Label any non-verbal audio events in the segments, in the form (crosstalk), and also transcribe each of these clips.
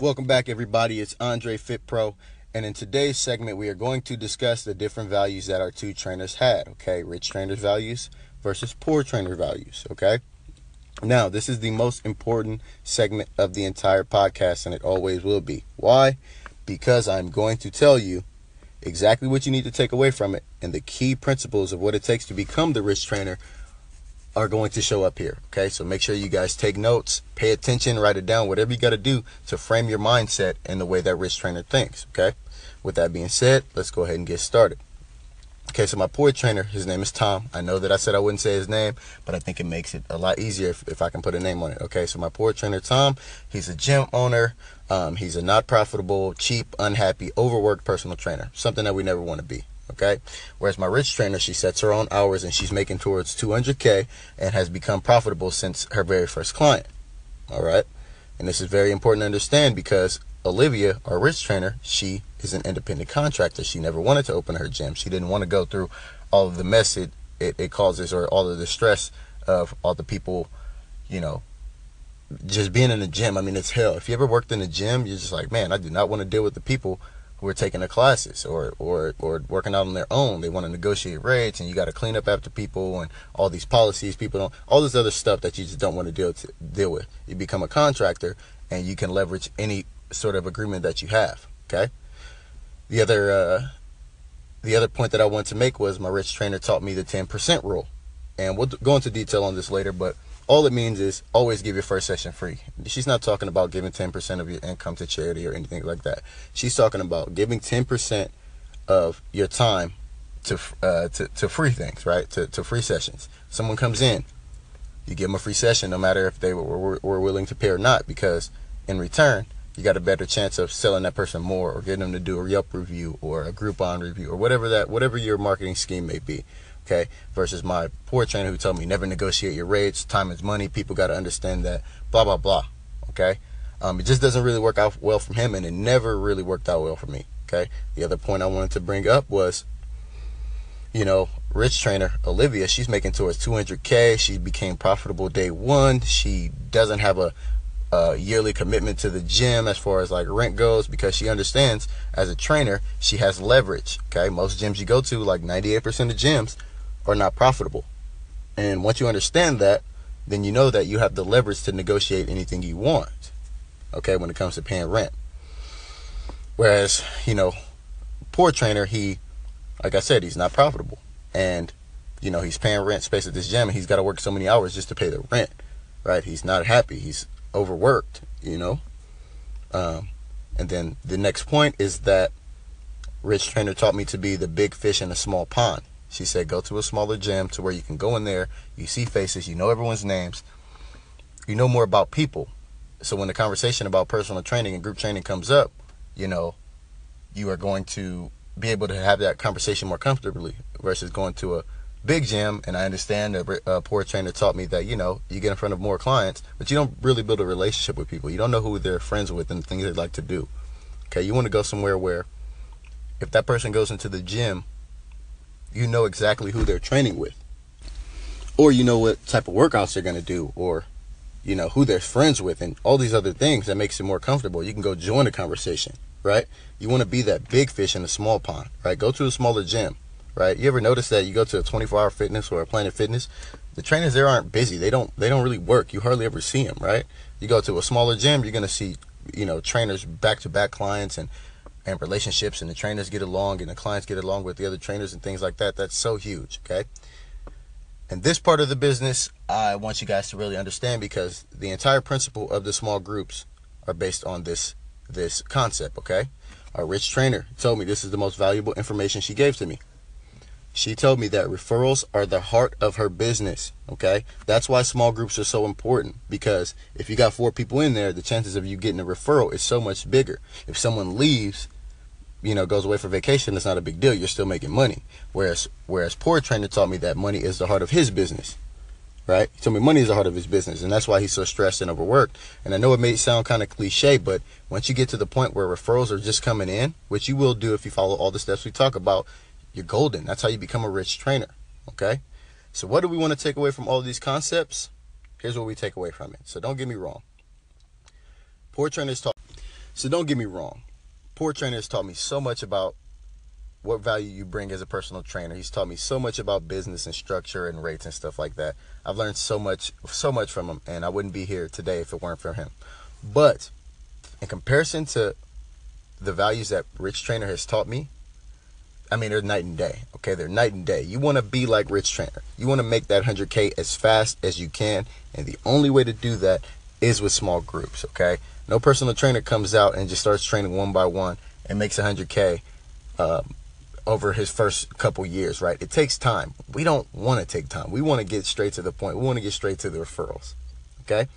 Welcome back, everybody. It's Andre Fit Pro, and in today's segment, we are going to discuss the different values that our two trainers had. Okay, rich trainers' values versus poor trainer values. Okay, now this is the most important segment of the entire podcast, and it always will be. Why? Because I'm going to tell you exactly what you need to take away from it and the key principles of what it takes to become the rich trainer are going to show up here. Okay, so make sure you guys take notes, pay attention, write it down, whatever you got to do to frame your mindset in the way that Rich Trainer thinks. Okay, with that being said, let's go ahead and get started. Okay, so my poor trainer, his name is Tom. I know that I said I wouldn't say his name, but I think it makes it a lot easier if, if I can put a name on it. Okay, so my poor trainer, Tom, he's a gym owner. Um, he's a not profitable, cheap, unhappy, overworked personal trainer, something that we never want to be okay? Whereas my rich trainer she sets her own hours and she's making towards 200k and has become profitable since her very first client all right? And this is very important to understand because olivia our rich trainer she is an independent contractor. She never wanted to open her gym. She didn't want to go through all of the mess it, it, it causes or all of the stress of all the people you know just being in the gym. I mean it's hell. If you ever worked in a gym you're just like man i do not want to deal with the people who are taking the classes or or or working out on their own. They want to negotiate rates, and you got to clean up after people and all these policies. People don't all this other stuff that you just don't want to deal to deal with. You become a contractor, and you can leverage any sort of agreement that you have. Okay. The other uh, the other point that I want to make was my rich trainer taught me the 10% rule, and we'll go into detail on this later, but all it means is always give your first session free. She's not talking about giving 10% of your income to charity or anything like that. She's talking about giving 10% of your time to uh, to, to free things, right? To, to free sessions. Someone comes in, you give them a free session, no matter if they were, were, willing to pay or not, because in return, you got a better chance of selling that person more or getting them to do a Yelp review or a Groupon review or whatever that whatever your marketing scheme may be okay versus my poor trainer who told me never negotiate your rates. Time is money. People got to understand that. Blah blah blah okay? Um, it just doesn't really work out well for him and it never really worked out well for me okay? The other point i wanted to bring up was you know rich trainer olivia she's making towards 200k she became profitable day one. She doesn't have a, a yearly commitment to the gym as far as like rent goes because she understands as a trainer she has leverage okay? Most gyms you go to like 98% of gyms are not profitable. And once you understand that, then you know that you have the leverage to negotiate anything you want. Okay, when it comes to paying rent. Whereas, you know, poor trainer, he, like I said, he's not profitable. And, you know, he's paying rent space at this gym and he's got to work so many hours just to pay the rent. Right? He's not happy. He's overworked, you know? Um, and then the next point is that Rich Trainer taught me to be the big fish in a small pond. She said, go to a smaller gym to where you can go in there, you see faces, you know everyone's names, you know more about people. So when the conversation about personal training and group training comes up, you know, you are going to be able to have that conversation more comfortably versus going to a big gym. And I understand a, a poor trainer taught me that, you know, you get in front of more clients, but you don't really build a relationship with people. You don't know who they're friends with and the things they like to do. Okay, you want to go somewhere where if that person goes into the gym you know exactly who they're training with. Or you know what type of workouts they're going to do or you know who they're friends with and all these other things that makes it more comfortable. You can go join the conversation, right? You want to be that big fish in a small pond, right? Go to a smaller gym, right? You ever notice that you go to a 24-hour fitness or a Planet Fitness, the trainers there aren't busy. They don't they don't really work. You hardly ever see them, right? You go to a smaller gym, you're going to see, you know, trainers back-to-back clients and and relationships and the trainers get along and the clients get along with the other trainers and things like that. That's so huge, okay? And this part of the business, I want you guys to really understand because the entire principle of the small groups are based on this this concept, okay? A rich trainer told me this is the most valuable information she gave to me. She told me that referrals are the heart of her business. Okay. That's why small groups are so important because if you got four people in there, the chances of you getting a referral is so much bigger. If someone leaves, you know, goes away for vacation, it's not a big deal. You're still making money. Whereas, whereas poor trainer taught me that money is the heart of his business, right? He told me money is the heart of his business, and that's why he's so stressed and overworked. And I know it may sound kind of cliche, but once you get to the point where referrals are just coming in, which you will do if you follow all the steps we talk about, you're golden. That's how you become a rich trainer. Okay. So what do we want to take away from all these concepts? Here's what we take away from it. So don't get me wrong. Poor trainers talk So don't get me wrong. Poor Trainer has taught me so much about what value you bring as a personal trainer. He's taught me so much about business and structure and rates and stuff like that. I've learned so much so much from him and I wouldn't be here today if it weren't for him. But in comparison to the values that Rich Trainer has taught me, I mean, they're night and day. Okay, they're night and day. You want to be like Rich Trainer. You want to make that 100K as fast as you can. And the only way to do that is with small groups. Okay, no personal trainer comes out and just starts training one by one and makes 100K um, over his first couple years, right? It takes time. We don't want to take time. We want to get straight to the point. We want to get straight to the referrals. Okay,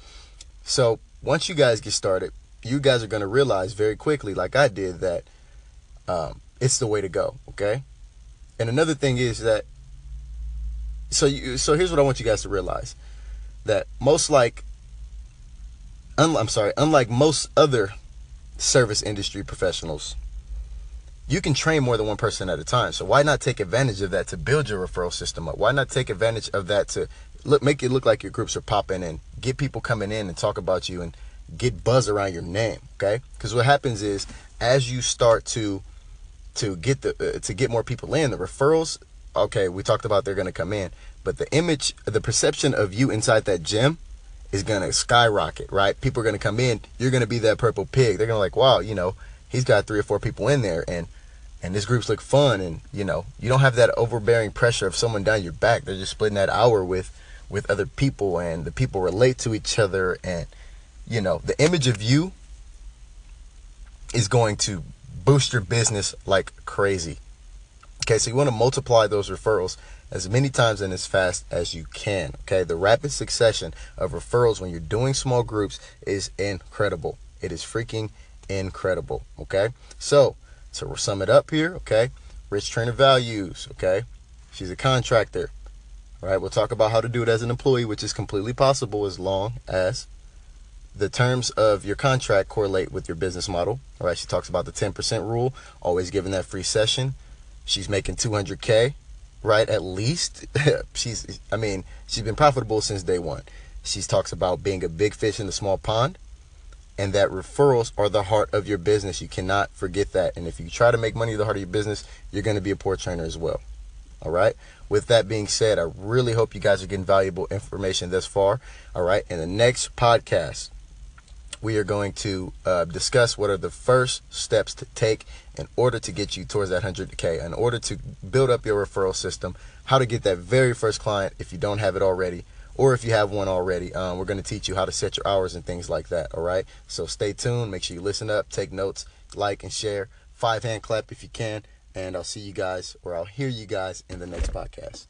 so once you guys get started, you guys are going to realize very quickly, like I did, that um, it's the way to go. Okay. And another thing is that so you so here's what I want you guys to realize that most like un, I'm sorry, unlike most other service industry professionals, you can train more than one person at a time. So why not take advantage of that to build your referral system up? Why not take advantage of that to look make it look like your groups are popping and get people coming in and talk about you and get buzz around your name, okay? Because what happens is as you start to to get the uh, to get more people in. The referrals, okay, we talked about they're going to come in, but the image, the perception of you inside that gym is going to skyrocket, right? People are going to come in. You're going to be that purple pig. They're going to like, wow, you know, he's got three or four people in there, and and this groups look fun, and you know, you don't have that overbearing pressure of someone down your back. They're just splitting that hour with with other people, and the people relate to each other, and you know, the image of you is going to boost your business like crazy. Okay, so you want to multiply those referrals as many times and as fast as you can. Okay, the rapid succession of referrals when you're doing small groups is incredible. It is freaking incredible. Okay, so to so we'll sum it up here, okay, Rich Trainer Values. Okay, she's a contractor. Right, we'll talk about how to do it as an employee, which is completely possible as long as the terms of your contract correlate with your business model. All right, she talks about the 10% rule, always giving that free session. She's making 200K, right? At least. (laughs) she's, I mean, she's been profitable since day one. She talks about being a big fish in a small pond and that referrals are the heart of your business. You cannot forget that. And if you try to make money the heart of your business, you're going to be a poor trainer as well. All right. With that being said, I really hope you guys are getting valuable information thus far. All right. In the next podcast, we are going to uh, discuss what are the first steps to take in order to get you towards that 100K, in order to build up your referral system, how to get that very first client if you don't have it already, or if you have one already. Um, we're going to teach you how to set your hours and things like that. All right. So stay tuned. Make sure you listen up, take notes, like, and share. Five hand clap if you can. And I'll see you guys, or I'll hear you guys in the next podcast.